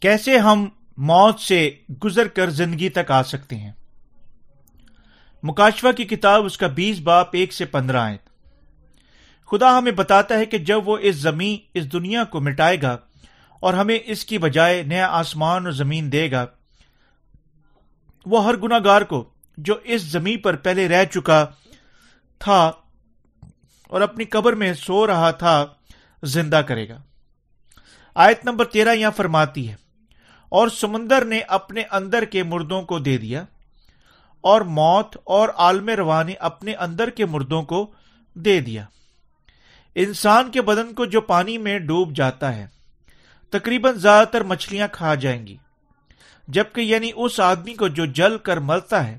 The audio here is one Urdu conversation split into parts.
کیسے ہم موت سے گزر کر زندگی تک آ سکتے ہیں۔ مکاشفہ کی کتاب اس کا بیس باپ ایک سے پندرہ آئے خدا ہمیں بتاتا ہے کہ جب وہ اس زمین، اس دنیا کو مٹائے گا اور ہمیں اس کی بجائے نیا آسمان اور زمین دے گا، وہ ہر گناگار کو جو اس زمین پر پہلے رہ چکا تھا اور اپنی قبر میں سو رہا تھا، زندہ کرے گا۔ آیت نمبر تیرہ یہاں فرماتی ہے۔ اور سمندر نے اپنے اندر کے مردوں کو دے دیا، اور موت اور عالم روا نے اپنے اندر کے مردوں کو دے دیا۔ انسان کے بدن کو جو پانی میں ڈوب جاتا ہے، تقریباً زیادہ تر مچھلیاں کھا جائیں گی۔ جبکہ یعنی اس آدمی کو جو جل کر ملتا ہے،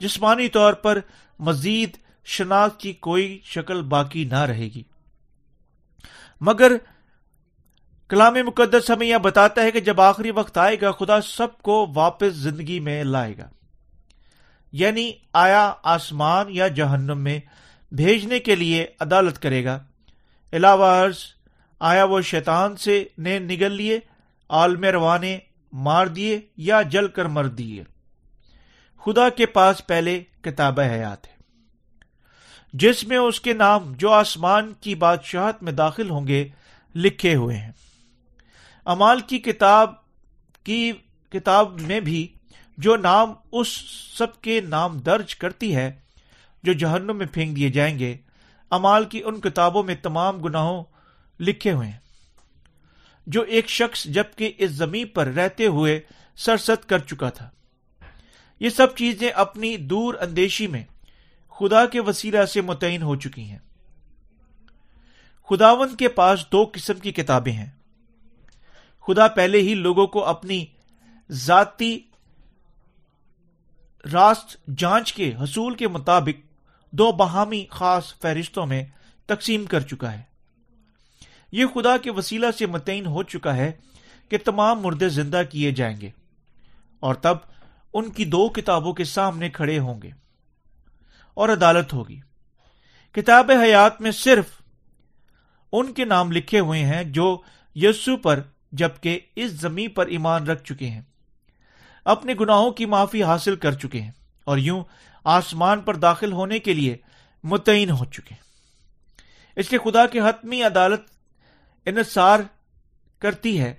جسمانی طور پر مزید شناخت کی کوئی شکل باقی نہ رہے گی۔ مگر کلام مقدس ہمیں یہ بتاتا ہے کہ جب آخری وقت آئے گا، خدا سب کو واپس زندگی میں لائے گا۔ یعنی آیا آسمان یا جہنم میں بھیجنے کے لیے عدالت کرے گا۔ علاوہ عرض، آیا وہ شیطان سے نے نگل لیے، عالم روانے مار دیے یا جل کر مر دیے۔ خدا کے پاس پہلے کتاب حیات ہے۔ جس میں اس کے نام جو آسمان کی بادشاہت میں داخل ہوں گے لکھے ہوئے ہیں۔ امال کی کتاب کی کتاب میں بھی جو نام اس سب کے نام درج کرتی ہے، جو جہنم میں پھینک دیے جائیں گے، امال کی ان کتابوں میں تمام گناہوں لکھے ہوئے ہیں۔ جو ایک شخص جبکہ اس زمین پر رہتے ہوئے سرست کر چکا تھا۔ یہ سب چیزیں اپنی دور اندیشی میں خدا کے وسیلہ سے متعین ہو چکی ہیں۔ خداون کے پاس دو قسم کی کتابیں ہیں۔ خدا پہلے ہی لوگوں کو اپنی ذاتی راست جانچ کے، حصول کے مطابق دو بہامی خاص فہرستوں میں تقسیم کر چکا ہے۔ یہ خدا کے وسیلہ سے متعین ہو چکا ہے کہ تمام مردے زندہ کیے جائیں گے اور تب ان کی دو کتابوں کے سامنے کھڑے ہوں گے اور عدالت ہوگی۔ کتاب حیات میں صرف ان کے نام لکھے ہوئے ہیں جو یسو پر جبکہ اس زمین پر ایمان رکھ چکے ہیں۔ اپنے گناہوں کی معافی حاصل کر چکے ہیں اور یوں آسمان پر داخل ہونے کے لیے متعین ہو چکے ہیں۔ اس لیے خدا کی حتمی عدالت انحصار کرتی ہے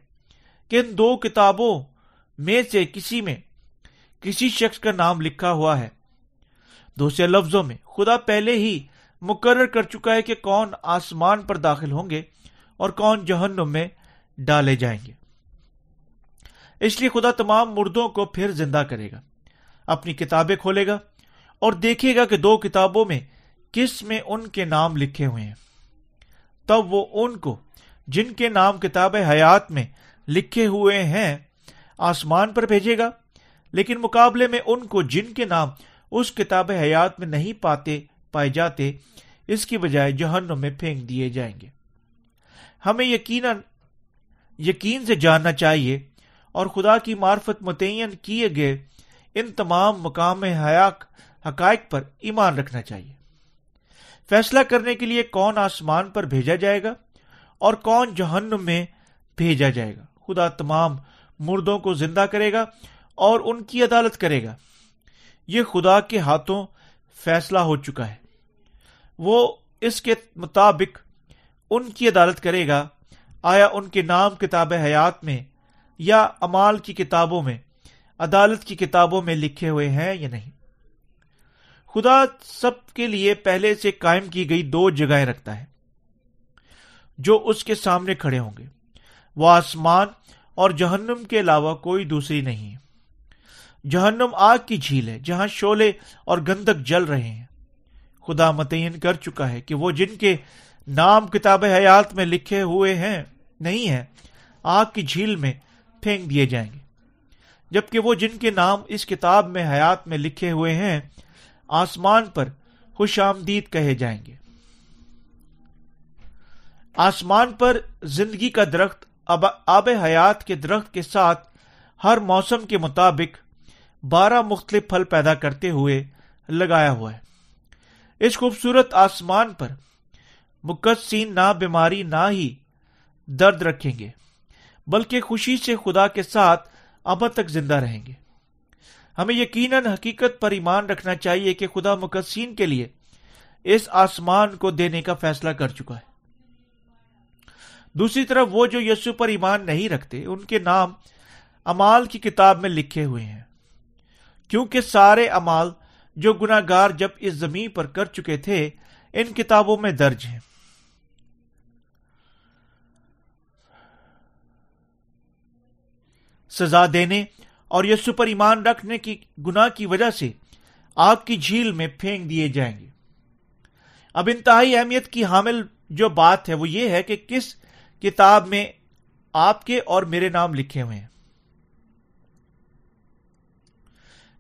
کہ ان دو کتابوں میں سے کسی میں کسی شخص کا نام لکھا ہوا ہے۔ دوسرے لفظوں میں خدا پہلے ہی مقرر کر چکا ہے کہ کون آسمان پر داخل ہوں گے اور کون جہنم میں ڈالے جائیں گے۔ اس لیے خدا تمام مردوں کو پھر زندہ کرے گا، اپنی کتابیں کھولے گا اور دیکھے گا کہ دو کتابوں میں کس میں ان کے نام لکھے ہوئے ہیں۔ تب وہ ان کو، جن کے نام کتاب حیات میں لکھے ہوئے ہیں، آسمان پر بھیجے گا، لیکن مقابلے میں ان کو جن کے نام اس کتاب حیات میں نہیں پاتے، پائے جاتے، اس کی بجائے جہنم میں پھینک دیے جائیں گے۔ ہمیں یقیناً یقین سے جاننا چاہیے اور خدا کی معرفت متعین کیے گئے ان تمام مقام حیاق حقائق پر ایمان رکھنا چاہیے۔ فیصلہ کرنے کے لیے کون آسمان پر بھیجا جائے گا اور کون جہنم میں بھیجا جائے گا؟ خدا تمام مردوں کو زندہ کرے گا اور ان کی عدالت کرے گا۔ یہ خدا کے ہاتھوں فیصلہ ہو چکا ہے۔ وہ اس کے مطابق ان کی عدالت کرے گا آیا ان کے نام کتاب حیات میں یا امال کی کتابوں میں، عدالت کی کتابوں میں لکھے ہوئے ہیں یا نہیں؟ خدا سب کے لیے پہلے سے قائم کی گئی دو جگہیں رکھتا ہے، جو اس کے سامنے کھڑے ہوں گے۔ وہ آسمان اور جہنم کے علاوہ کوئی دوسری نہیں ہے۔ جہنم آگ کی جھیل ہے، جہاں شولے اور گندک جل رہے ہیں۔ خدا متعین کر چکا ہے کہ وہ جن کے نام کتاب حیات میں لکھے ہوئے ہیں نہیں ہے آگ کی جھیل میں پھینک دیے جائیں گے۔ جبکہ وہ جن کے نام اس کتاب میں حیات میں لکھے ہوئے ہیں، آسمان پر خوش آمدید کہے جائیں گے۔ آسمان پر زندگی کا درخت، آب حیات کے درخت کے ساتھ ہر موسم کے مطابق بارہ مختلف پھل پیدا کرتے ہوئے لگایا ہوا ہے۔ اس خوبصورت آسمان پر مقدسین نہ بیماری نہ ہی درد رکھیں گے، بلکہ خوشی سے خدا کے ساتھ اب تک زندہ رہیں گے۔ ہمیں یقیناً حقیقت پر ایمان رکھنا چاہیے کہ خدا مقصین کے لیے اس آسمان کو دینے کا فیصلہ کر چکا ہے۔ دوسری طرف وہ جو یسو پر ایمان نہیں رکھتے، ان کے نام امال کی کتاب میں لکھے ہوئے ہیں۔ کیونکہ سارے امال جو گناگار جب اس زمین پر کر چکے تھے، ان کتابوں میں درج ہیں۔ سزا دینے اور یسو پر ایمان رکھنے کی گناہ کی وجہ سے آگ کی جھیل میں پھینک دیے جائیں گے۔ اب انتہائی اہمیت کی حامل جو بات ہے وہ یہ ہے کہ کس کتاب میں آپ کے اور میرے نام لکھے ہوئے ہیں۔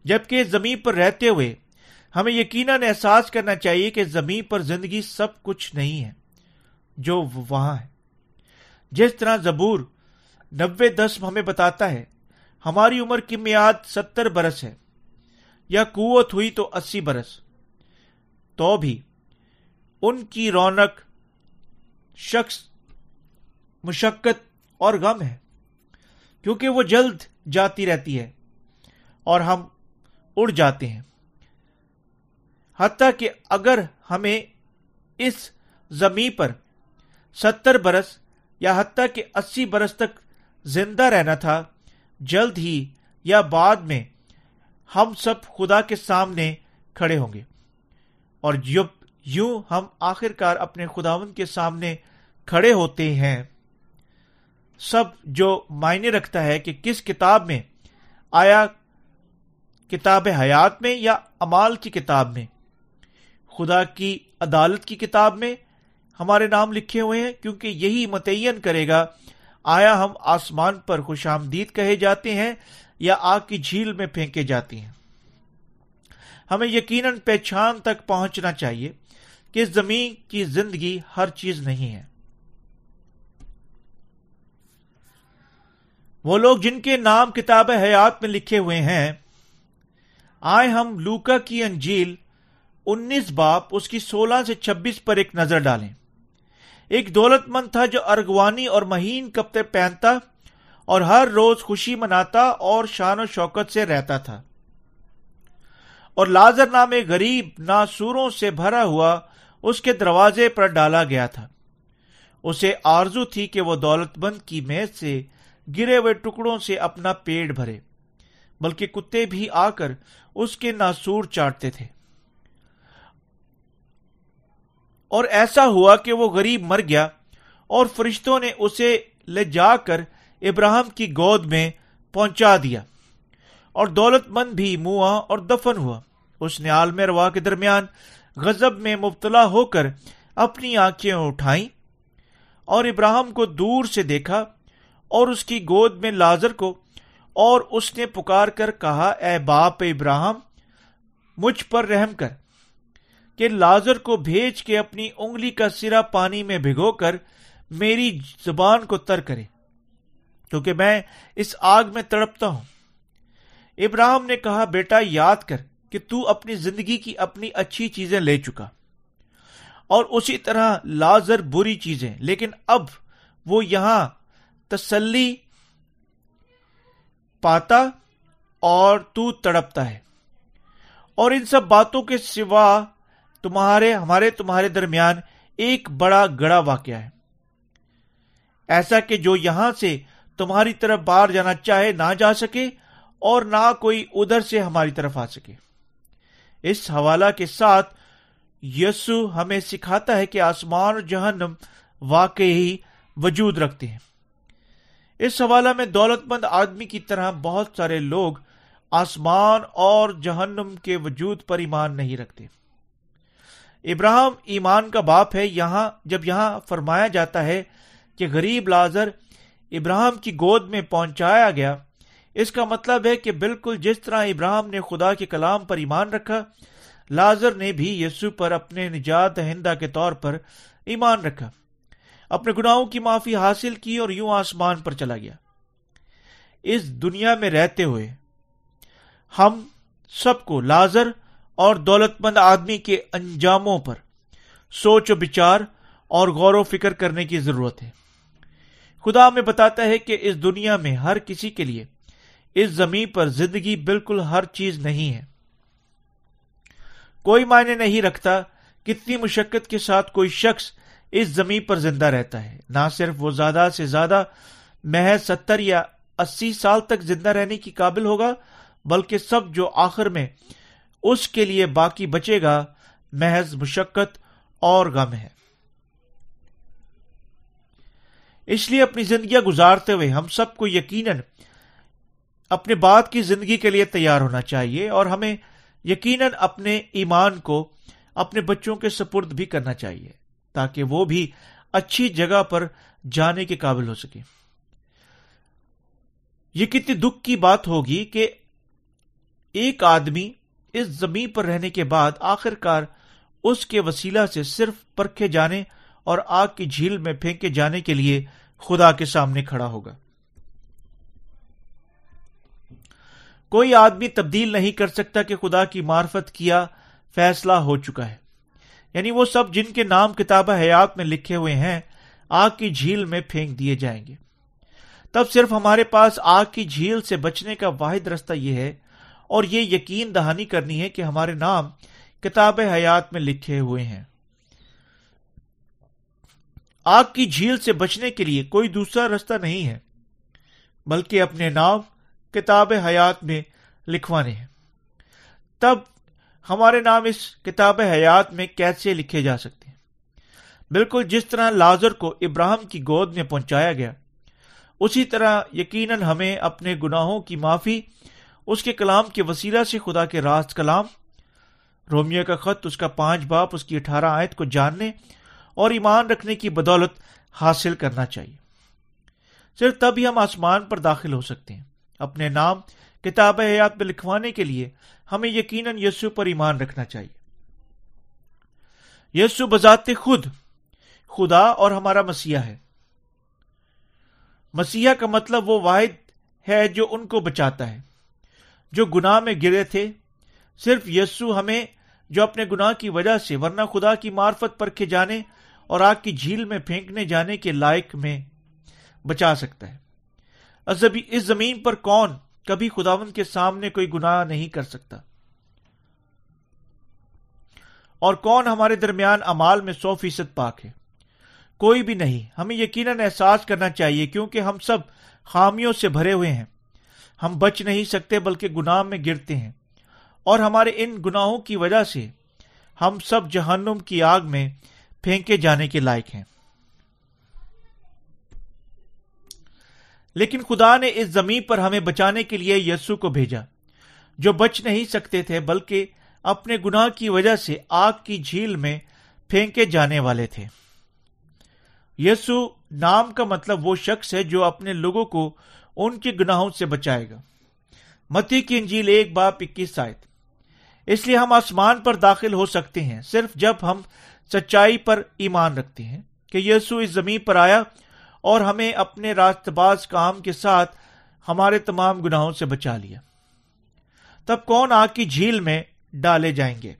جبکہ زمین پر رہتے ہوئے ہمیں یقیناً احساس کرنا چاہیے کہ زمین پر زندگی سب کچھ نہیں ہے جو وہاں ہے۔ جس طرح زبور نبے دس ہمیں بتاتا ہے، ہماری عمر کی میاد ستر برس ہے۔ یا قوت ہوئی تو اسی برس۔ تو بھی ان کی رونق شخص مشقت اور غم ہے، کیونکہ وہ جلد جاتی رہتی ہے اور ہم اڑ جاتے ہیں۔ حتیٰ کہ اگر ہمیں اس زمین پر ستر برس یا حتیٰ کہ اسی برس تک زندہ رہنا تھا، جلد ہی یا بعد میں ہم سب خدا کے سامنے کھڑے ہوں گے۔ اور جب یوں ہم آخر کار اپنے خداون کے سامنے کھڑے ہوتے ہیں۔ سب جو معنی رکھتا ہے کہ کس کتاب میں، آیا کتاب حیات میں یا امال کی کتاب میں۔ خدا کی عدالت کی کتاب میں ہمارے نام لکھے ہوئے ہیں، کیونکہ یہی متعین کرے گا آیا ہم آسمان پر خوش آمدید کہے جاتے ہیں یا آگ کی جھیل میں پھینکے جاتے ہیں؟ ہمیں یقیناً پہچان تک پہنچنا چاہیے کہ زمین کی زندگی ہر چیز نہیں ہے۔ وہ لوگ جن کے نام کتاب حیات میں لکھے ہوئے ہیں، آئے ہم لوکا کی انجیل انیس باپ اس کی سولہ سے چھبیس پر ایک نظر ڈالیں۔ ایک دولت مند تھا جو ارگوانی اور مہین کپتے پہنتا اور ہر روز خوشی مناتا اور شان و شوکت سے رہتا تھا۔ اور لازر نام غریب ناسوروں سے بھرا ہوا اس کے دروازے پر ڈالا گیا تھا۔ اسے آرزو تھی کہ وہ دولت مند کی میز سے گرے ہوئے ٹکڑوں سے اپنا پیٹ بھرے، بلکہ کتے بھی آ کر اس کے ناسور چاٹتے تھے۔ اور ایسا ہوا کہ وہ غریب مر گیا اور فرشتوں نے اسے لے جا کر ابراہم کی گود میں پہنچا دیا اور دولت مند بھی منہ اور دفن ہوا۔ اس نے عالم روا کے درمیان غزب میں مبتلا ہو کر اپنی آنکھیں اٹھائیں اور ابراہم کو دور سے دیکھا اور اس کی گود میں لازر کو اور اس نے پکار کر کہا، اے باپ ابراہم، مجھ پر رحم کر۔ کہ لازر کو بھیج کے اپنی انگلی کا سرا پانی میں بھگو کر میری زبان کو تر کرے۔ کیونکہ میں اس آگ میں تڑپتا ہوں۔ ابراہم نے کہا، بیٹا، یاد کر کہ تو اپنی زندگی کی اپنی اچھی چیزیں لے چکا۔ اور اسی طرح لازر بری چیزیں۔ لیکن اب وہ یہاں تسلی پاتا اور تو تڑپتا ہے۔ اور ان سب باتوں کے سوا تمہارے، ہمارے، تمہارے درمیان ایک بڑا گڑا واقعہ ہے۔ ایسا کہ جو یہاں سے تمہاری طرف باہر جانا چاہے نہ جا سکے اور نہ کوئی ادھر سے ہماری طرف آ سکے۔ اس حوالہ کے ساتھ یسو ہمیں سکھاتا ہے کہ آسمان اور جہنم واقعی وجود رکھتے ہیں۔ اس حوالہ میں دولت مند آدمی کی طرح بہت سارے لوگ آسمان اور جہنم کے وجود پر ایمان نہیں رکھتے۔ ابراہم ایمان کا باپ ہے، یہاں جب یہاں فرمایا جاتا ہے کہ غریب لازر ابراہم کی گود میں پہنچایا گیا، اس کا مطلب ہے کہ بالکل جس طرح ابراہم نے خدا کے کلام پر ایمان رکھا، لازر نے بھی یسو پر اپنے نجات دہندہ کے طور پر ایمان رکھا۔ اپنے گناہوں کی معافی حاصل کی اور یوں آسمان پر چلا گیا۔ اس دنیا میں رہتے ہوئے ہم سب کو لازر اور دولت مند آدمی کے انجاموں پر سوچ و بچار اور غور و فکر کرنے کی ضرورت ہے۔ خدا ہمیں بتاتا ہے کہ اس دنیا میں ہر کسی کے لیے اس زمین پر زندگی بالکل ہر چیز نہیں ہے۔ کوئی معنی نہیں رکھتا کتنی مشقت کے ساتھ کوئی شخص اس زمین پر زندہ رہتا ہے۔ نہ صرف وہ زیادہ سے زیادہ محض ستر یا اسی سال تک زندہ رہنے کی قابل ہوگا، بلکہ سب جو آخر میں اس کے لیے باقی بچے گا، محض مشقت اور غم ہے۔ اس لیے اپنی زندگیاں گزارتے ہوئے ہم سب کو یقیناً اپنے بعد کی زندگی کے لیے تیار ہونا چاہیے اور ہمیں یقیناً اپنے ایمان کو اپنے بچوں کے سپرد بھی کرنا چاہیے تاکہ وہ بھی اچھی جگہ پر جانے کے قابل ہو سکے یہ کتنی دکھ کی بات ہوگی کہ ایک آدمی اس زمین پر رہنے کے بعد آخر کار اس کے وسیلہ سے صرف پرکھے جانے اور آگ کی جھیل میں پھینکے جانے کے لیے خدا کے سامنے کھڑا ہوگا۔ کوئی آدمی تبدیل نہیں کر سکتا کہ خدا کی معرفت کیا فیصلہ ہو چکا ہے۔ یعنی وہ سب جن کے نام کتاب حیات میں لکھے ہوئے ہیں، آگ کی جھیل میں پھینک دیے جائیں گے۔ تب صرف ہمارے پاس آگ کی جھیل سے بچنے کا واحد رستہ یہ ہے اور یہ یقین دہانی کرنی ہے کہ ہمارے نام کتاب حیات میں لکھے ہوئے ہیں۔ آگ کی جھیل سے بچنے کے لیے کوئی دوسرا رستہ نہیں ہے، بلکہ اپنے نام کتاب حیات میں لکھوانے ہیں۔ تب ہمارے نام اس کتاب حیات میں کیسے لکھے جا سکتے ہیں؟ بالکل جس طرح لازر کو ابراہم کی گود میں پہنچایا گیا، اسی طرح یقیناً ہمیں اپنے گناہوں کی معافی اس کے کلام کے وسیلہ سے خدا کے راست کلام۔ رومیو کا خط، اس کا پانچ باپ، اس کی اٹھارہ آیت کو جاننے اور ایمان رکھنے کی بدولت حاصل کرنا چاہیے۔ صرف تب ہی ہم آسمان پر داخل ہو سکتے ہیں۔ اپنے نام، کتاب حیات میں لکھوانے کے لیے ہمیں یقیناً یسو پر ایمان رکھنا چاہیے۔ یسو بذات خود، خدا اور ہمارا مسیح ہے۔ مسیح کا مطلب وہ واحد ہے جو ان کو بچاتا ہے۔ جو گناہ میں گرے تھے، صرف یسو ہمیں جو اپنے گناہ کی وجہ سے، ورنہ خدا کی معرفت پر کے جانے اور آگ کی جھیل میں پھینکنے جانے کے لائق میں بچا سکتا ہے۔ اس زمین پر کون کبھی خداون کے سامنے کوئی گناہ نہیں کر سکتا۔ اور کون ہمارے درمیان امال میں سو فیصد پاک ہے۔ کوئی بھی نہیں، ہمیں یقیناً احساس کرنا چاہیے کیونکہ ہم سب خامیوں سے بھرے ہوئے ہیں۔ ہم بچ نہیں سکتے بلکہ گناہ میں گرتے ہیں۔ اور ہمارے ان گناہوں کی وجہ سے ہم سب جہنم کی آگ میں پھینکے جانے کے لائق ہیں۔ لیکن خدا نے اس زمین پر ہمیں بچانے کے لیے یسو کو بھیجا، جو بچ نہیں سکتے تھے بلکہ اپنے گناہ کی وجہ سے آگ کی جھیل میں پھینکے جانے والے تھے۔ یسو نام کا مطلب وہ شخص ہے جو اپنے لوگوں کو ان کے گناہوں سے بچائے گا۔ متی کی انجیل ایک باپ اکیس آیت۔ اس لیے ہم آسمان پر داخل ہو سکتے ہیں صرف جب ہم سچائی پر ایمان رکھتے ہیں کہ یسو اس زمین پر آیا اور ہمیں اپنے راست باز کام کے ساتھ ہمارے تمام گناہوں سے بچا لیا۔ تب کون آگ کی جھیل میں ڈالے جائیں گے؟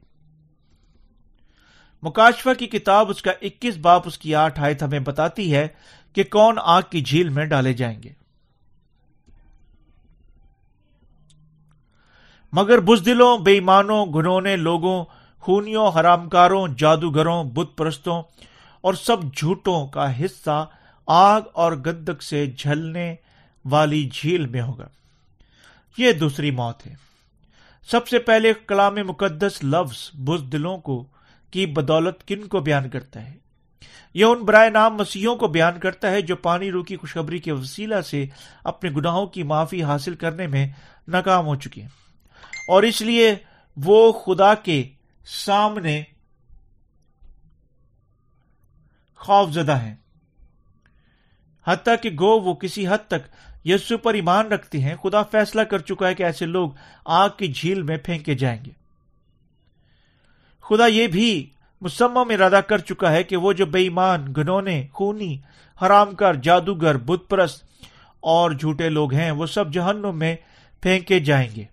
مکاشفہ کی کتاب اس کا اکیس باپ اس کی آٹھ آیت ہمیں بتاتی ہے کہ کون آگ کی جھیل میں ڈالے جائیں گے۔ مگر بزدلوں بے ایمانوں گنونے لوگوں، خونیوں حرام کاروں جادوگروں بت پرستوں اور سب جھوٹوں کا حصہ آگ اور گدک سے جھلنے والی جھیل میں ہوگا۔ یہ دوسری موت ہے۔ سب سے پہلے کلام مقدس لفظ بز دلوں کو کی بدولت کن کو بیان کرتا ہے؟ یہ ان برائے نام مسیحوں کو بیان کرتا ہے جو پانی رو کی خوشخبری کے وسیلہ سے اپنے گناہوں کی معافی حاصل کرنے میں ناکام ہو چکے ہیں۔ اور اس لیے وہ خدا کے سامنے خوف زدہ ہیں۔ حتیٰ کہ گو وہ کسی حد تک یسو پر ایمان رکھتے ہیں، خدا فیصلہ کر چکا ہے کہ ایسے لوگ آگ کی جھیل میں پھینکے جائیں گے۔ خدا یہ بھی مسمم ارادہ کر چکا ہے کہ وہ جو بے ایمان، گنونے، خونی حرام کر جادوگر، بت پرست اور جھوٹے لوگ ہیں، وہ سب جہنم میں پھینکے جائیں گے۔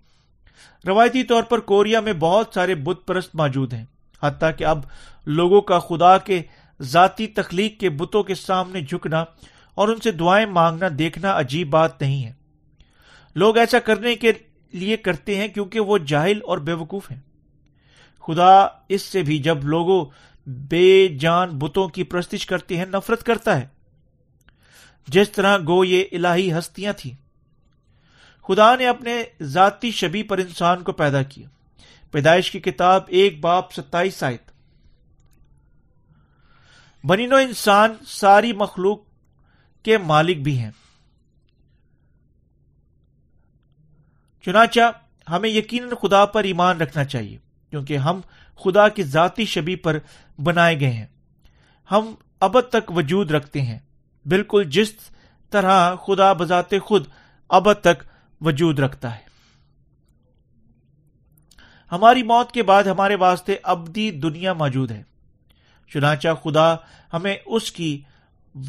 روایتی طور پر کوریا میں بہت سارے بت پرست موجود ہیں۔ حتیٰ کہ اب لوگوں کا خدا کے ذاتی تخلیق کے بتوں کے سامنے جھکنا اور ان سے دعائیں مانگنا دیکھنا عجیب بات نہیں ہے۔ لوگ ایسا کرنے کے لیے کرتے ہیں کیونکہ وہ جاہل اور بے وقوف ہیں۔ خدا اس سے بھی جب لوگوں بے جان بتوں کی پرستش کرتے ہیں، نفرت کرتا ہے۔ جس طرح گو یہ الہی ہستیاں تھیں۔ خدا نے اپنے ذاتی شبی پر انسان کو پیدا کیا۔ پیدائش کی کتاب ایک باپ ستائیس آیت۔ بنینو انسان ساری مخلوق کے مالک بھی ہیں۔ چنانچہ ہمیں یقیناً خدا پر ایمان رکھنا چاہیے، کیونکہ ہم خدا کی ذاتی شبی پر بنائے گئے ہیں۔ ہم اب تک وجود رکھتے ہیں۔ بالکل جس طرح خدا بذات خود اب تک وجود رکھتا ہے۔ ہماری موت کے بعد ہمارے واسطے ابدی دنیا موجود ہے۔ چنانچہ خدا ہمیں اس کی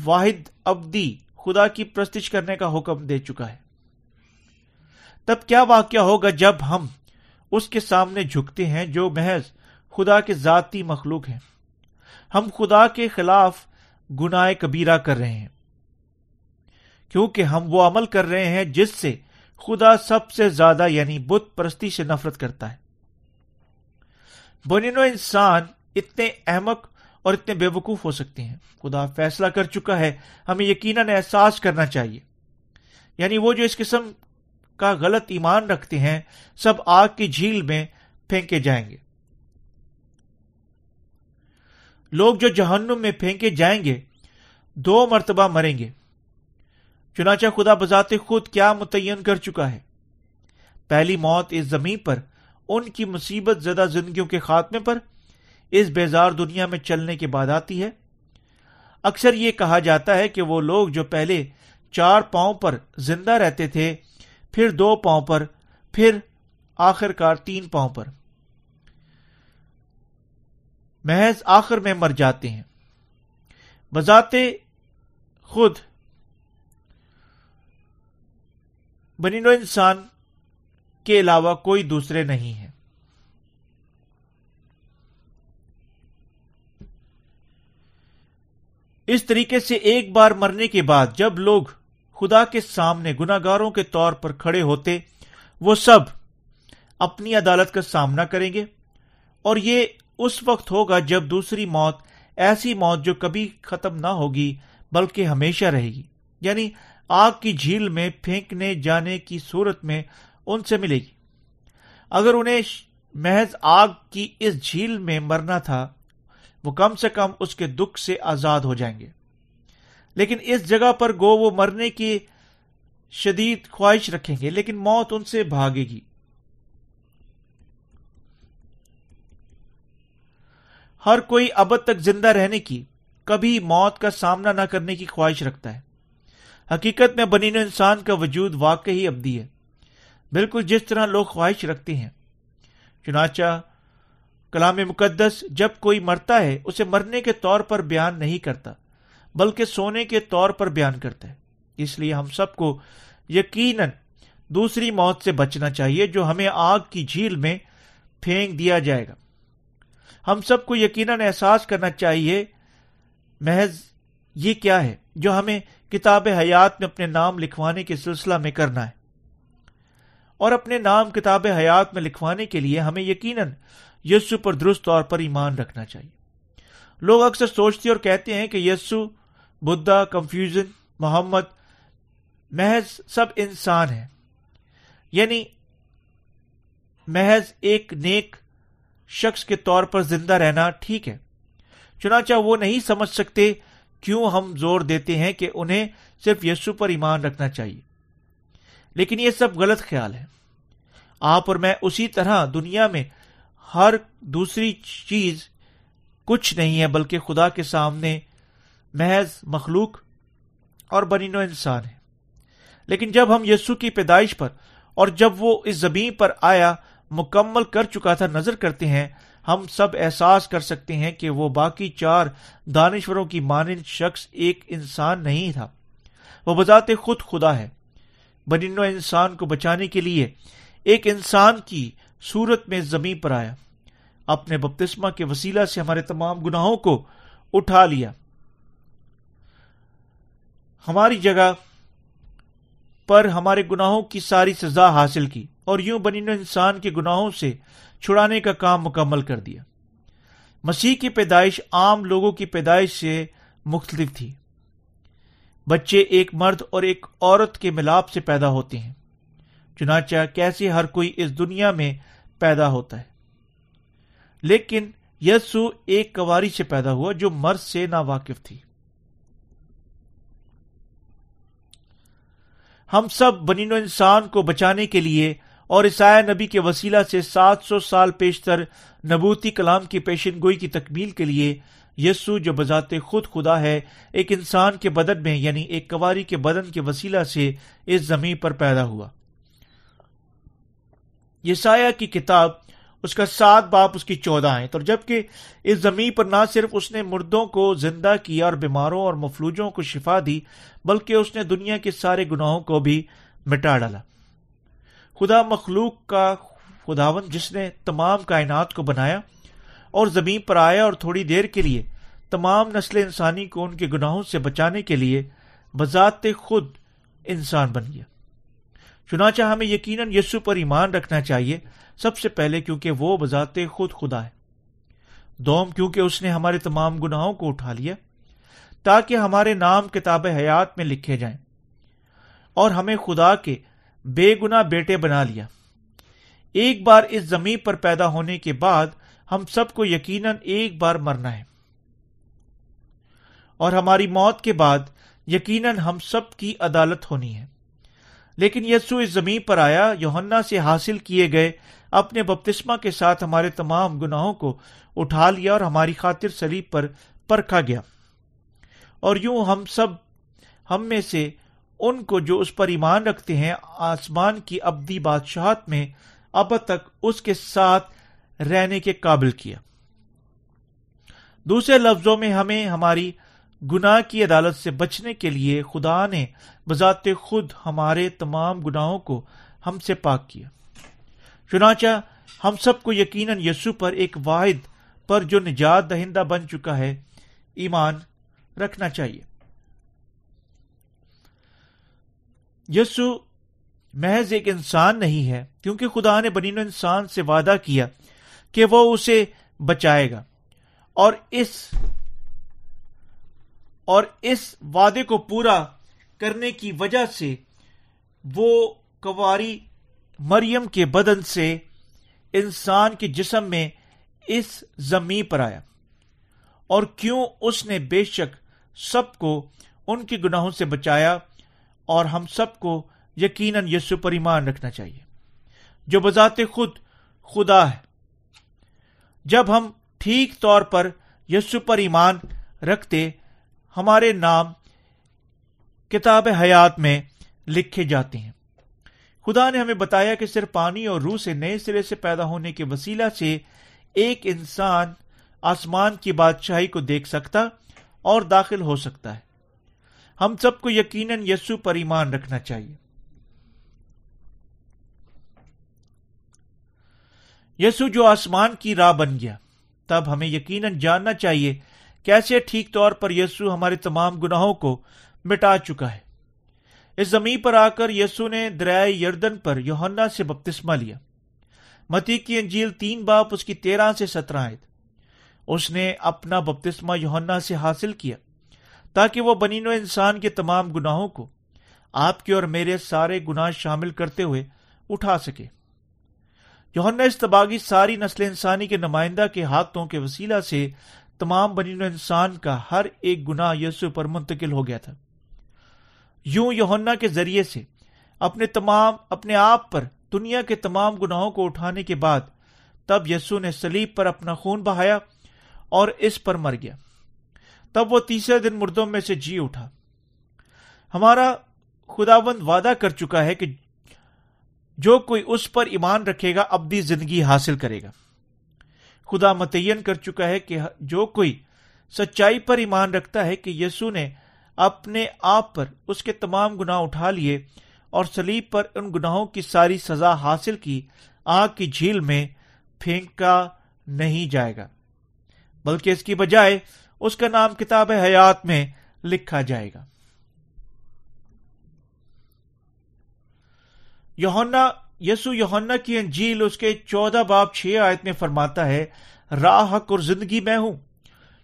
واحد ابدی خدا کی پرستش کرنے کا حکم دے چکا ہے۔ تب کیا واقعہ ہوگا جب ہم اس کے سامنے جھکتے ہیں جو محض خدا کے ذاتی مخلوق ہیں؟ ہم خدا کے خلاف گناہ کبیرہ کر رہے ہیں۔ کیونکہ ہم وہ عمل کر رہے ہیں جس سے خدا سب سے زیادہ یعنی بت پرستی سے نفرت کرتا ہے۔ بنینو انسان اتنے احمق اور اتنے بے وقوف ہو سکتے ہیں۔ خدا فیصلہ کر چکا ہے، ہمیں یقیناً احساس کرنا چاہیے۔ یعنی وہ جو اس قسم کا غلط ایمان رکھتے ہیں، سب آگ کی جھیل میں پھینکے جائیں گے۔ لوگ جو جہنم میں پھینکے جائیں گے، دو مرتبہ مریں گے۔ چنانچہ خدا بذات خود کیا متعین کر چکا ہے۔ پہلی موت اس زمین پر، ان کی مصیبت زدہ زندگیوں کے خاتمے پر اس بیزار دنیا میں چلنے کے بعد آتی ہے۔ اکثر یہ کہا جاتا ہے کہ وہ لوگ جو پہلے چار پاؤں پر زندہ رہتے تھے، پھر دو پاؤں پر، پھر آخر کار تین پاؤں پر۔ محض آخر میں مر جاتے ہیں۔ بذات خود بنینو انسان کے علاوہ کوئی دوسرے نہیں ہے اس طریقے سے ایک بار مرنے کے بعد جب لوگ خدا کے سامنے گناگاروں کے طور پر کھڑے ہوتے، وہ سب اپنی عدالت کا سامنا کریں گے۔ اور یہ اس وقت ہوگا جب دوسری موت ایسی موت جو کبھی ختم نہ ہوگی، بلکہ ہمیشہ رہے گی۔ یعنی آگ کی جھیل میں پھینکنے جانے کی صورت میں ان سے ملے گی۔ اگر انہیں محض آگ کی اس جھیل میں مرنا تھا، وہ کم سے کم اس کے دکھ سے آزاد ہو جائیں گے۔ لیکن اس جگہ پر گو وہ مرنے کی شدید خواہش رکھیں گے، لیکن موت ان سے بھاگے گی۔ ہر کوئی اب تک زندہ رہنے کی، کبھی موت کا سامنا نہ کرنے کی خواہش رکھتا ہے۔ حقیقت میں بنین انسان کا وجود واقعی ابدی ہے۔ بالکل جس طرح لوگ خواہش رکھتے ہیں۔ چنانچہ کلام مقدس جب کوئی مرتا ہے، اسے مرنے کے طور پر بیان نہیں کرتا، بلکہ سونے کے طور پر بیان کرتا ہے۔ اس لیے ہم سب کو یقیناً دوسری موت سے بچنا چاہیے، جو ہمیں آگ کی جھیل میں پھینک دیا جائے گا۔ ہم سب کو یقیناً احساس کرنا چاہیے، محض یہ کیا ہے جو ہمیں کتاب حیات میں اپنے نام لکھوانے کے سلسلہ میں کرنا ہے؟ اور اپنے نام کتاب حیات میں لکھوانے کے لیے ہمیں یقیناً یسو پر درست طور پر ایمان رکھنا چاہیے۔ لوگ اکثر سوچتے اور کہتے ہیں کہ یسو، بدھا، کنفیوژن، محمد، محض سب انسان ہیں۔ یعنی محض ایک نیک شخص کے طور پر زندہ رہنا ٹھیک ہے۔ چنانچہ وہ نہیں سمجھ سکتے کیوں ہم زور دیتے ہیں کہ انہیں صرف یسو پر ایمان رکھنا چاہیے؟ لیکن یہ سب غلط خیال ہے۔ آپ اور میں اسی طرح دنیا میں ہر دوسری چیز کچھ نہیں ہے، بلکہ خدا کے سامنے محض مخلوق اور بنینو انسان ہے۔ لیکن جب ہم یسو کی پیدائش پر اور جب وہ اس زمین پر آیا، مکمل کر چکا تھا، نظر کرتے ہیں ہم سب احساس کر سکتے ہیں کہ وہ باقی چار دانشوروں کی مانند شخص ایک انسان نہیں تھا۔ وہ بذات خود خدا ہے۔ بنینو انسان کو بچانے کے لیے ایک انسان کی صورت میں زمین پر آیا۔ اپنے بپتسما کے وسیلہ سے ہمارے تمام گناہوں کو اٹھا لیا۔ ہماری جگہ پر ہمارے گناہوں کی ساری سزا حاصل کی۔ اور یوں بنی انسان کے گناہوں سے چھڑانے کا کام مکمل کر دیا۔ مسیح کی پیدائش عام لوگوں کی پیدائش سے مختلف تھی۔ بچے ایک مرد اور ایک عورت کے ملاپ سے پیدا ہوتے ہیں۔ چنانچہ کیسے ہر کوئی اس دنیا میں پیدا ہوتا ہے۔ لیکن یسو ایک کواری سے پیدا ہوا جو مرد سے نا واقف تھی۔ ہم سب بنین و انسان کو بچانے کے لیے اور عیسائی نبی کے وسیلہ سے سات سو سال پیشتر نبوتی کلام کی پیشن گوئی کی تکمیل کے لیے یسو جو بذات خود خدا ہے، ایک انسان کے بدن میں یعنی ایک کواری کے بدن کے وسیلہ سے اس زمین پر پیدا ہوا۔ یسایہ کی کتاب اس کا سات باپ اس کی چودہ آئے اور جبکہ اس زمین پر نہ صرف اس نے مردوں کو زندہ کیا اور بیماروں اور مفلوجوں کو شفا دی، بلکہ اس نے دنیا کے سارے گناہوں کو بھی مٹا ڈالا۔ خدا مخلوق کا خداون جس نے تمام کائنات کو بنایا اور زمین پر آیا اور تھوڑی دیر کے لیے تمام نسل انسانی کو ان کے گناہوں سے بچانے کے لیے بذات خود انسان بن گیا۔ چنانچہ ہمیں یقیناً یسو پر ایمان رکھنا چاہیے سب سے پہلے کیونکہ وہ بذات خود خدا ہے۔ دوم، کیونکہ اس نے ہمارے تمام گناہوں کو اٹھا لیا تاکہ ہمارے نام کتاب حیات میں لکھے جائیں اور ہمیں خدا کے بے گنا بیٹے بنا لیا۔ ایک بار اس زمین پر پیدا ہونے کے بعد ہم سب کو یقیناً ایک بار مرنا ہے۔ اور ہماری موت کے بعد یقیناً ہم سب کی عدالت ہونی ہے۔ لیکن یسو اس زمین پر آیا یوہنا سے حاصل کیے گئے اپنے بپتسما کے ساتھ ہمارے تمام گناہوں کو اٹھا لیا اور ہماری خاطر سلیب پر پرکھا گیا۔ اور یوں ہم سب، ہم میں سے ان کو جو اس پر ایمان رکھتے ہیں، آسمان کی ابدی بادشاہت میں اب تک اس کے ساتھ رہنے کے قابل کیا۔ دوسرے لفظوں میں ہمیں ہماری گناہ کی عدالت سے بچنے کے لیے خدا نے بذات خود ہمارے تمام گناہوں کو ہم سے پاک کیا۔ چنانچہ ہم سب کو یقیناً یسو پر ایک واحد پر جو نجات دہندہ بن چکا ہے، ایمان رکھنا چاہیے۔ یسو محض ایک انسان نہیں ہے، کیونکہ خدا نے بنین انسان سے وعدہ کیا کہ وہ اسے بچائے گا۔ اور اس اور اس وعدے کو پورا کرنے کی وجہ سے وہ کواری مریم کے بدن سے انسان کے جسم میں اس زمین پر آیا۔ اور کیوں اس نے بے شک سب کو ان کے گناہوں سے بچایا؟ اور ہم سب کو یقیناً یسو پر ایمان رکھنا چاہیے۔ جو بذات خود خدا ہے۔ جب ہم ٹھیک طور پر یسو پر ایمان رکھتے، ہمارے نام کتاب حیات میں لکھے جاتے ہیں۔ خدا نے ہمیں بتایا کہ صرف پانی اور روح سے نئے سرے سے پیدا ہونے کے وسیلہ سے ایک انسان آسمان کی بادشاہی کو دیکھ سکتا اور داخل ہو سکتا ہے۔ ہم سب کو یقیناً یسو پر ایمان رکھنا چاہیے۔ یسو جو آسمان کی راہ بن گیا، تب ہمیں یقیناً جاننا چاہیے کیسے ٹھیک طور پر یسو ہمارے تمام گناہوں کو مٹا چکا ہے۔ اس زمین پر آ کر یسو نے دریائے یردن پر یوہنا سے بپتسما لیا۔ متی کی انجیل تین باپ اس کی تیرہ سے سترہ آئے اس نے اپنا بپتسما یوہنا سے حاصل کیا۔ تاکہ وہ بنین و انسان کے تمام گناہوں کو آپ کے اور میرے سارے گناہ شامل کرتے ہوئے اٹھا سکے۔ یوہنا استباغی ساری نسل انسانی کے نمائندہ کے ہاتھوں کے وسیلہ سے تمام بنین و انسان کا ہر ایک گناہ یسو پر منتقل ہو گیا تھا۔ یوں یوہنا کے ذریعے سے اپنے تمام، اپنے آپ پر دنیا کے تمام گناہوں کو اٹھانے کے بعد تب یسو نے سلیب پر اپنا خون بہایا اور اس پر مر گیا۔ تب وہ تیسرے دن مردوں میں سے جی اٹھا۔ ہمارا خداوند وعدہ کر چکا ہے کہ جو کوئی اس پر ایمان رکھے گا، ابدی زندگی حاصل کرے گا۔ خدا متعین کر چکا ہے کہ جو کوئی سچائی پر ایمان رکھتا ہے کہ یسو نے اپنے آپ پر اس کے تمام گناہ اٹھا لیے اور سلیب پر ان گناہوں کی ساری سزا حاصل کی، آگ کی جھیل میں پھینکا نہیں جائے گا۔ بلکہ اس کی بجائے اس کا نام کتاب حیات میں لکھا جائے گا۔ یوہنا یسو یونا کی انجیل اس کے چودہ باپ چھ آیت میں فرماتا ہے، راہ حق اور زندگی میں ہوں،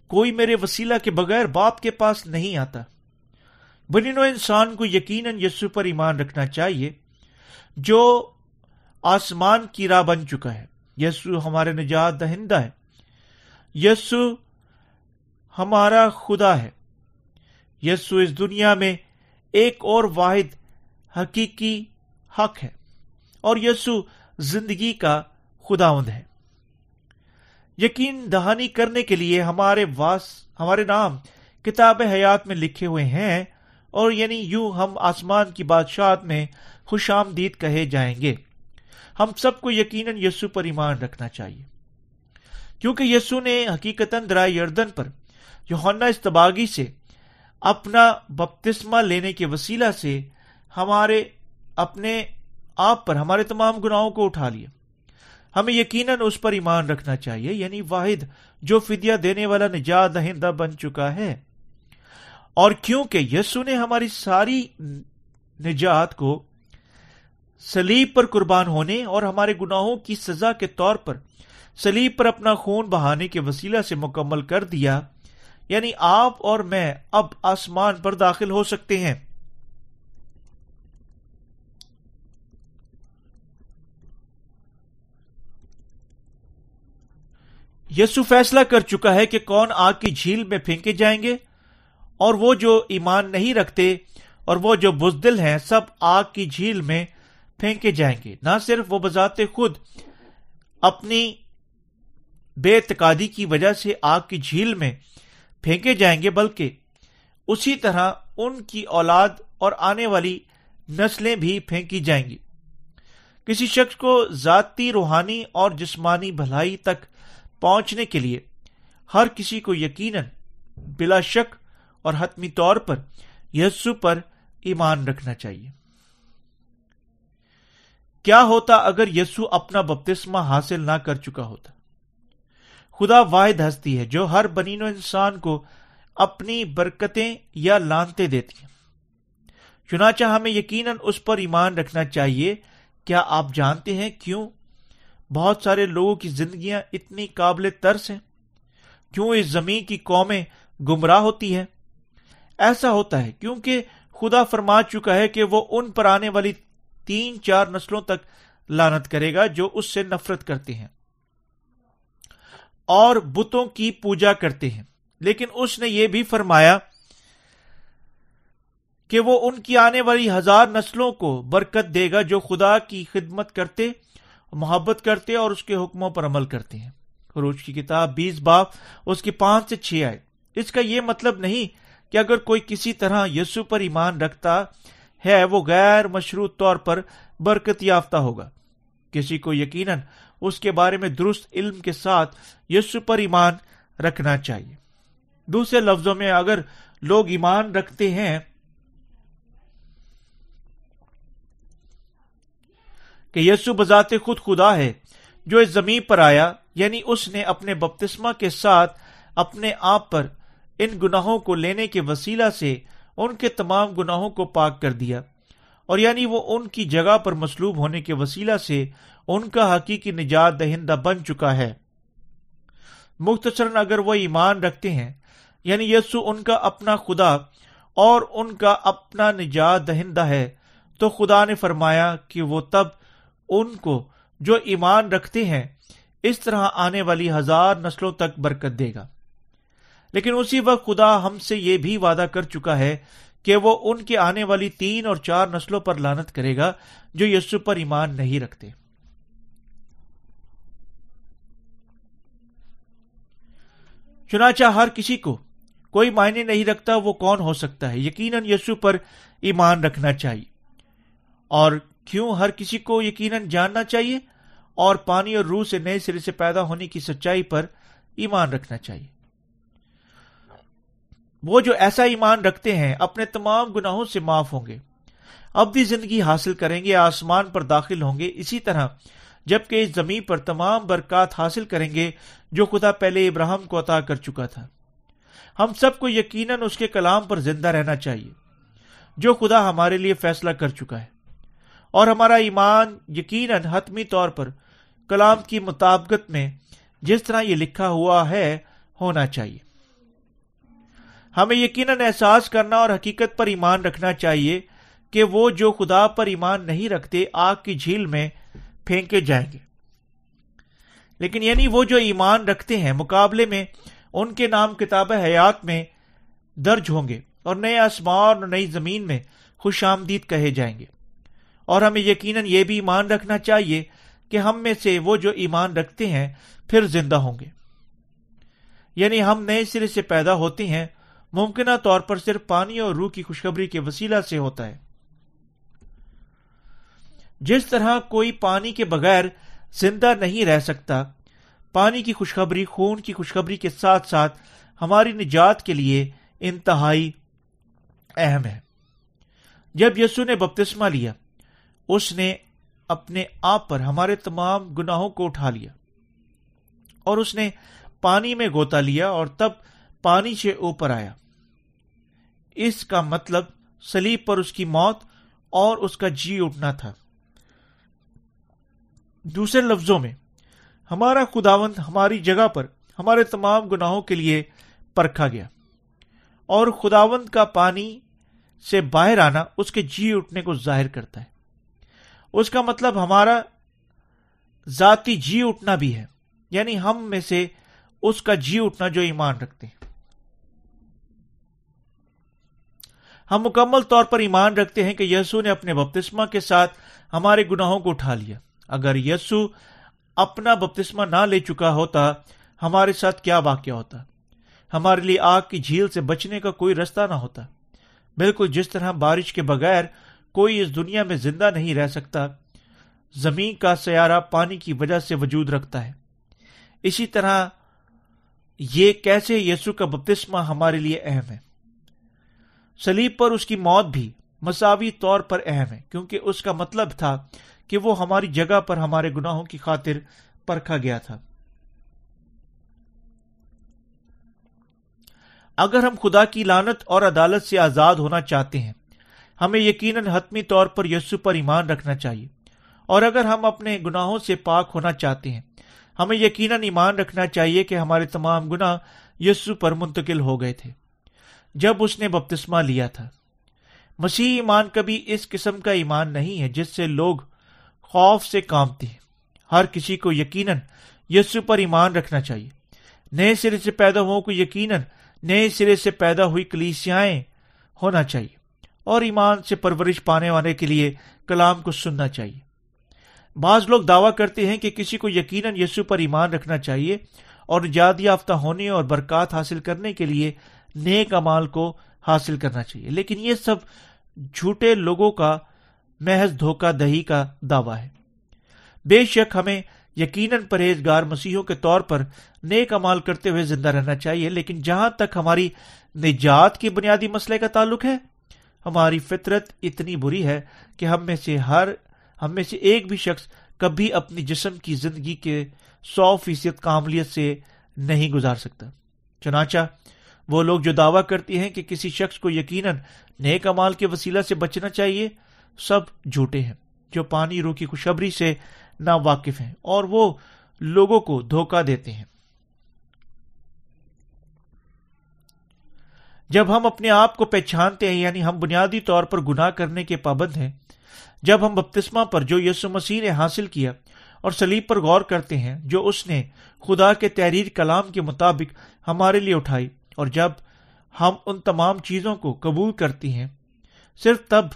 کوئی میرے وسیلہ کے بغیر باپ کے پاس نہیں آتا۔ بنینو انسان کو یقیناً یسو پر ایمان رکھنا چاہیے، جو آسمان کی راہ بن چکا ہے۔ یسو ہمارے نجات دہندہ ہے۔ یسو ہمارا خدا ہے۔ یسو اس دنیا میں ایک اور واحد حقیقی حق ہے اور یسو زندگی کا خداوند ہے۔ یقین دہانی کرنے کے لیے ہمارے واس، ہمارے نام کتاب حیات میں لکھے ہوئے ہیں اور یعنی یوں ہم آسمان کی بادشاہت میں خوش آمدید کہے جائیں گے۔ ہم سب کو یقیناً یسو پر ایمان رکھنا چاہیے۔ کیونکہ یسو نے حقیقت درائے یردن پر یونا استباغی سے، اپنا بپتسمہ لینے کے وسیلہ سے ہمارے اپنے آپ پر، ہمارے تمام گناہوں کو اٹھا لیا۔ ہمیں یقیناً اس پر ایمان رکھنا چاہیے یعنی واحد، جو فدیہ دینے والا نجات دہندہ بن چکا ہے۔ اور کیونکہ یسو نے ہماری ساری نجات کو سلیب پر قربان ہونے اور ہمارے گناہوں کی سزا کے طور پر سلیب پر اپنا خون بہانے کے وسیلہ سے مکمل کر دیا یعنی آپ اور میں اب آسمان پر داخل ہو سکتے ہیں۔ یسو فیصلہ کر چکا ہے کہ کون آگ کی جھیل میں پھینکے جائیں گے اور وہ جو ایمان نہیں رکھتے اور وہ جو بزدل ہیں سب آگ کی جھیل میں پھینکے جائیں گے۔ نہ صرف وہ بذات خود اپنی بے اعتقادی کی وجہ سے آگ کی جھیل میں پھینکے جائیں گے بلکہ اسی طرح ان کی اولاد اور آنے والی نسلیں بھی پھینکی جائیں گی۔ کسی شخص کو ذاتی روحانی اور جسمانی بھلائی تک پہنچنے کے لیے ہر کسی کو یقیناً بلا شک اور حتمی طور پر یسو پر ایمان رکھنا چاہیے۔ کیا ہوتا اگر یسو اپنا بپتسمہ حاصل نہ کر چکا ہوتا؟ خدا واحد ہستی ہے جو ہر بنین و انسان کو اپنی برکتیں یا لانتے دیتی ہیں۔ چنانچہ ہمیں یقیناً اس پر ایمان رکھنا چاہیے۔ کیا آپ جانتے ہیں کیوں بہت سارے لوگوں کی زندگیاں اتنی قابل ترس ہیں؟ کیوں اس زمین کی قومیں گمراہ ہوتی ہیں؟ ایسا ہوتا ہے کیونکہ خدا فرما چکا ہے کہ وہ ان پر آنے والی تین چار نسلوں تک لانت کرے گا جو اس سے نفرت کرتے ہیں۔ اور بتوں کی پوجا کرتے ہیں۔ لیکن اس نے یہ بھی فرمایا کہ وہ ان کی آنے والی ہزار نسلوں کو برکت دے گا جو خدا کی خدمت کرتے، محبت کرتے اور اس کے حکموں پر عمل کرتے ہیں۔ خروج کی کتاب بیس باپ اس کی پانچ سے چھ آئے اس کا یہ مطلب نہیں کہ اگر کوئی کسی طرح یسو پر ایمان رکھتا ہے، وہ غیر مشروط طور پر برکت یافتہ ہوگا۔ کسی کو یقیناً اس کے بارے میں درست علم کے ساتھ یسو پر ایمان رکھنا چاہیے۔ دوسرے لفظوں میں اگر لوگ ایمان رکھتے ہیں، کہ یسو بذات خود خدا ہے، جو اس زمین پر آیا یعنی اس نے اپنے بپتسما کے ساتھ اپنے آپ پر ان گناہوں کو لینے کے وسیلہ سے ان کے تمام گناہوں کو پاک کر دیا، اور یعنی وہ ان کی جگہ پر مسلوب ہونے کے وسیلہ سے ان کا حقیقی نجات دہندہ بن چکا ہے۔ مختصراً اگر وہ ایمان رکھتے ہیں یعنی یسو ان کا اپنا خدا اور ان کا اپنا نجات دہندہ ہے، تو خدا نے فرمایا کہ وہ تب ان کو جو ایمان رکھتے ہیں، اس طرح آنے والی ہزار نسلوں تک برکت دے گا۔ لیکن اسی وقت خدا ہم سے یہ بھی وعدہ کر چکا ہے کہ وہ ان کے آنے والی تین اور چار نسلوں پر لانت کرے گا جو یسو پر ایمان نہیں رکھتے۔ چنانچہ ہر کسی کو کوئی معنی نہیں رکھتا وہ کون ہو سکتا ہے۔ یقیناً یسو پر ایمان رکھنا چاہیے۔ اور کیوں ہر کسی کو یقیناً جاننا چاہیے؟ اور پانی اور روح سے نئے سرے سے پیدا ہونے کی سچائی پر ایمان رکھنا چاہیے۔ وہ جو ایسا ایمان رکھتے ہیں، اپنے تمام گناہوں سے معاف ہوں گے۔ اب بھی زندگی حاصل کریں گے، آسمان پر داخل ہوں گے۔ اسی طرح جبکہ اس زمین پر تمام برکات حاصل کریں گے جو خدا پہلے ابراہم کو عطا کر چکا تھا۔ ہم سب کو یقیناً اس کے کلام پر زندہ رہنا چاہیے، جو خدا ہمارے لیے فیصلہ کر چکا ہے۔ اور ہمارا ایمان یقیناً حتمی طور پر کلام کی مطابقت میں جس طرح یہ لکھا ہوا ہے، ہونا چاہیے۔ ہمیں یقیناً احساس کرنا اور حقیقت پر ایمان رکھنا چاہیے کہ وہ جو خدا پر ایمان نہیں رکھتے، آگ کی جھیل میں پھینکے جائیں گے۔ لیکن یعنی وہ جو ایمان رکھتے ہیں، مقابلے میں ان کے نام کتاب حیات میں درج ہوں گے اور نئے آسمان اور نئی زمین میں خوش آمدید کہے جائیں گے۔ اور ہمیں یقیناً یہ بھی ایمان رکھنا چاہیے کہ ہم میں سے وہ جو ایمان رکھتے ہیں، پھر زندہ ہوں گے۔ یعنی ہم نئے سرے سے پیدا ہوتے ہیں، ممکنہ طور پر صرف پانی اور روح کی خوشخبری کے وسیلہ سے ہوتا ہے۔ جس طرح کوئی پانی کے بغیر زندہ نہیں رہ سکتا، پانی کی خوشخبری خون کی خوشخبری کے ساتھ ساتھ ہماری نجات کے لیے انتہائی اہم ہے۔ جب یسو نے بپتسما لیا، اس نے اپنے آپ پر ہمارے تمام گناہوں کو اٹھا لیا اور اس نے پانی میں گوتا لیا اور تب پانی سے اوپر آیا۔ اس کا مطلب سلیب پر اس کی موت اور اس کا جی اٹھنا تھا۔ دوسرے لفظوں میں، ہمارا خداوند ہماری جگہ پر ہمارے تمام گناہوں کے لیے پرکھا گیا۔ اور خداوند کا پانی سے باہر آنا اس کے جی اٹھنے کو ظاہر کرتا ہے۔ اس کا مطلب ہمارا ذاتی جی اٹھنا بھی ہے۔ یعنی ہم میں سے اس کا جی اٹھنا جو ایمان رکھتے ہیں۔ ہم مکمل طور پر ایمان رکھتے ہیں کہ یسو نے اپنے بپتسما کے ساتھ ہمارے گناہوں کو اٹھا لیا۔ اگر یسو اپنا بپتسما نہ لے چکا ہوتا، ہمارے ساتھ کیا واقعہ ہوتا؟ ہمارے لیے آگ کی جھیل سے بچنے کا کوئی رستہ نہ ہوتا۔ بالکل جس طرح بارش کے بغیر کوئی اس دنیا میں زندہ نہیں رہ سکتا، زمین کا سیارہ پانی کی وجہ سے وجود رکھتا ہے۔ اسی طرح یہ کیسے یسو کا بپتسما ہمارے لیے اہم ہے؟ سلیب پر اس کی موت بھی مساوی طور پر اہم ہے، کیونکہ اس کا مطلب تھا کہ وہ ہماری جگہ پر ہمارے گناہوں کی خاطر پرکھا گیا تھا۔ اگر ہم خدا کی لانت اور عدالت سے آزاد ہونا چاہتے ہیں، ہمیں یقیناً حتمی طور پر یسو پر ایمان رکھنا چاہیے۔ اور اگر ہم اپنے گناہوں سے پاک ہونا چاہتے ہیں، ہمیں یقیناً ایمان رکھنا چاہیے کہ ہمارے تمام گنا یسو پر منتقل ہو گئے تھے، جب اس نے بپتسما لیا تھا۔ مسیح ایمان کبھی اس قسم کا ایمان نہیں ہے جس سے لوگ خوف سے کامتے ہیں ہر کسی کو یقیناً یسو پر ایمان رکھنا چاہیے۔ نئے سرے سے پیدا ہو کو یقیناً نئے سرے سے پیدا ہوئی کلیسیاں ہونا چاہیے اور ایمان سے پرورش پانے والے کے لیے کلام کو سننا چاہیے۔ بعض لوگ دعویٰ کرتے ہیں کہ کسی کو یقیناً یسو پر ایمان رکھنا چاہیے اور جاد یافتہ ہونے اور برکات حاصل کرنے کے لیے نیک امال کو حاصل کرنا چاہیے۔ لیکن یہ سب جھوٹے لوگوں کا محض دھوکہ دہی کا دعویٰ ہے۔ بے شک ہمیں یقیناً پرہیزگار مسیحوں کے طور پر نیک امال کرتے ہوئے زندہ رہنا چاہیے، لیکن جہاں تک ہماری نجات کی بنیادی مسئلے کا تعلق ہے، ہماری فطرت اتنی بری ہے کہ ہم میں سے ہر، ہم میں سے ایک بھی شخص کبھی اپنی جسم کی زندگی کے سو فیصد کاملیت سے نہیں گزار سکتا۔ چنانچہ وہ لوگ جو دعویٰ کرتے ہیں کہ کسی شخص کو یقیناً نیک امال کے وسیلہ سے بچنا چاہیے سب جھوٹے ہیں، جو پانی رو کی خوشبری سے نا واقف ہیں اور وہ لوگوں کو دھوکہ دیتے ہیں۔ جب ہم اپنے آپ کو پہچانتے ہیں یعنی ہم بنیادی طور پر گناہ کرنے کے پابند ہیں، جب ہم بپتسما پر جو یسو مسیح نے حاصل کیا اور سلیب پر غور کرتے ہیں، جو اس نے خدا کے تحریر کلام کے مطابق ہمارے لیے اٹھائی اور جب ہم ان تمام چیزوں کو قبول کرتی ہیں، صرف تب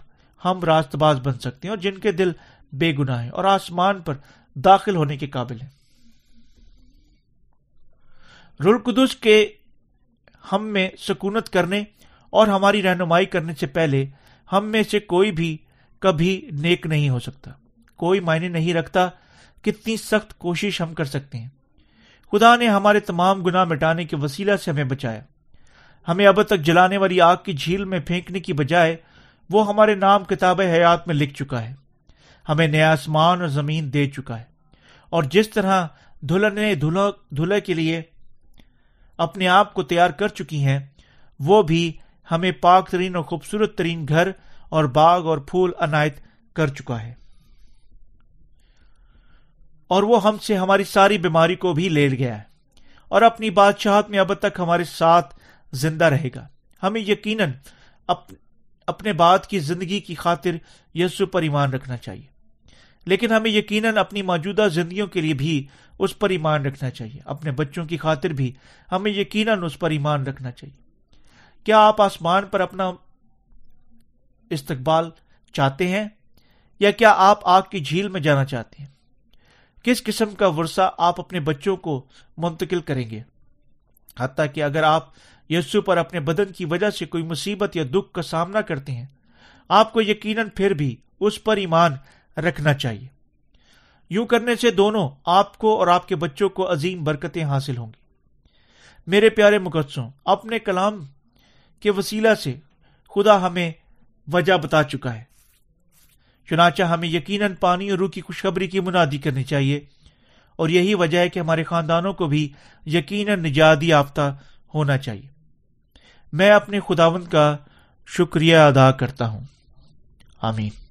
ہم راست باز بن سکتے ہیں اور جن کے دل بے گناہ ہیں اور آسمان پر داخل ہونے کے قابل ہیں۔ رلقدس کے ہم میں سکونت کرنے اور ہماری رہنمائی کرنے سے پہلے ہم میں سے کوئی بھی کبھی نیک نہیں ہو سکتا، کوئی معنی نہیں رکھتا کتنی سخت کوشش ہم کر سکتے ہیں۔ خدا نے ہمارے تمام گنا مٹانے کے وسیلہ سے ہمیں بچایا۔ ہمیں اب تک جلانے والی آگ کی جھیل میں پھینکنے کی بجائے وہ ہمارے نام کتاب حیات میں لکھ چکا ہے۔ ہمیں نیا آسمان اور زمین دے چکا ہے۔ اور جس طرح دلہن نے کے لیے اپنے آپ کو تیار کر چکی ہیں، وہ بھی ہمیں پاک ترین اور خوبصورت ترین گھر اور باغ اور پھول عنایت کر چکا ہے۔ اور وہ ہم سے ہماری ساری بیماری کو بھی لے گیا ہے۔ اور اپنی بادشاہت میں اب تک ہمارے ساتھ زندہ رہے گا۔ ہمیں یقیناً اپنے بعد کی زندگی کی خاطر یسو پر ایمان رکھنا چاہیے۔ لیکن ہمیں یقیناً اپنی موجودہ زندگیوں کے لیے بھی اس پر ایمان رکھنا چاہیے۔ اپنے بچوں کی خاطر بھی ہمیں یقیناً اس پر ایمان رکھنا چاہیے۔ کیا آپ آسمان پر اپنا استقبال چاہتے ہیں؟ یا کیا آپ آگ کی جھیل میں جانا چاہتے ہیں؟ کس قسم کا ورثہ آپ اپنے بچوں کو منتقل کریں گے؟ حتیٰ کہ اگر آپ یسو پر اپنے بدن کی وجہ سے کوئی مصیبت یا دکھ کا سامنا کرتے ہیں۔ آپ کو یقیناً پھر بھی اس پر ایمان رکھنا چاہیے۔ یوں کرنے سے دونوں، آپ کو اور آپ کے بچوں کو عظیم برکتیں حاصل ہوں گی۔ میرے پیارے مقدسوں، اپنے کلام کے وسیلہ سے خدا ہمیں وجہ بتا چکا ہے۔ چنانچہ ہمیں یقیناً پانی اور روح کی خوشخبری کی منادی کرنی چاہیے اور یہی وجہ ہے کہ ہمارے خاندانوں کو بھی یقیناً نجادی یافتہ ہونا چاہیے۔ میں اپنے خداون کا شکریہ ادا کرتا ہوں۔ آمین۔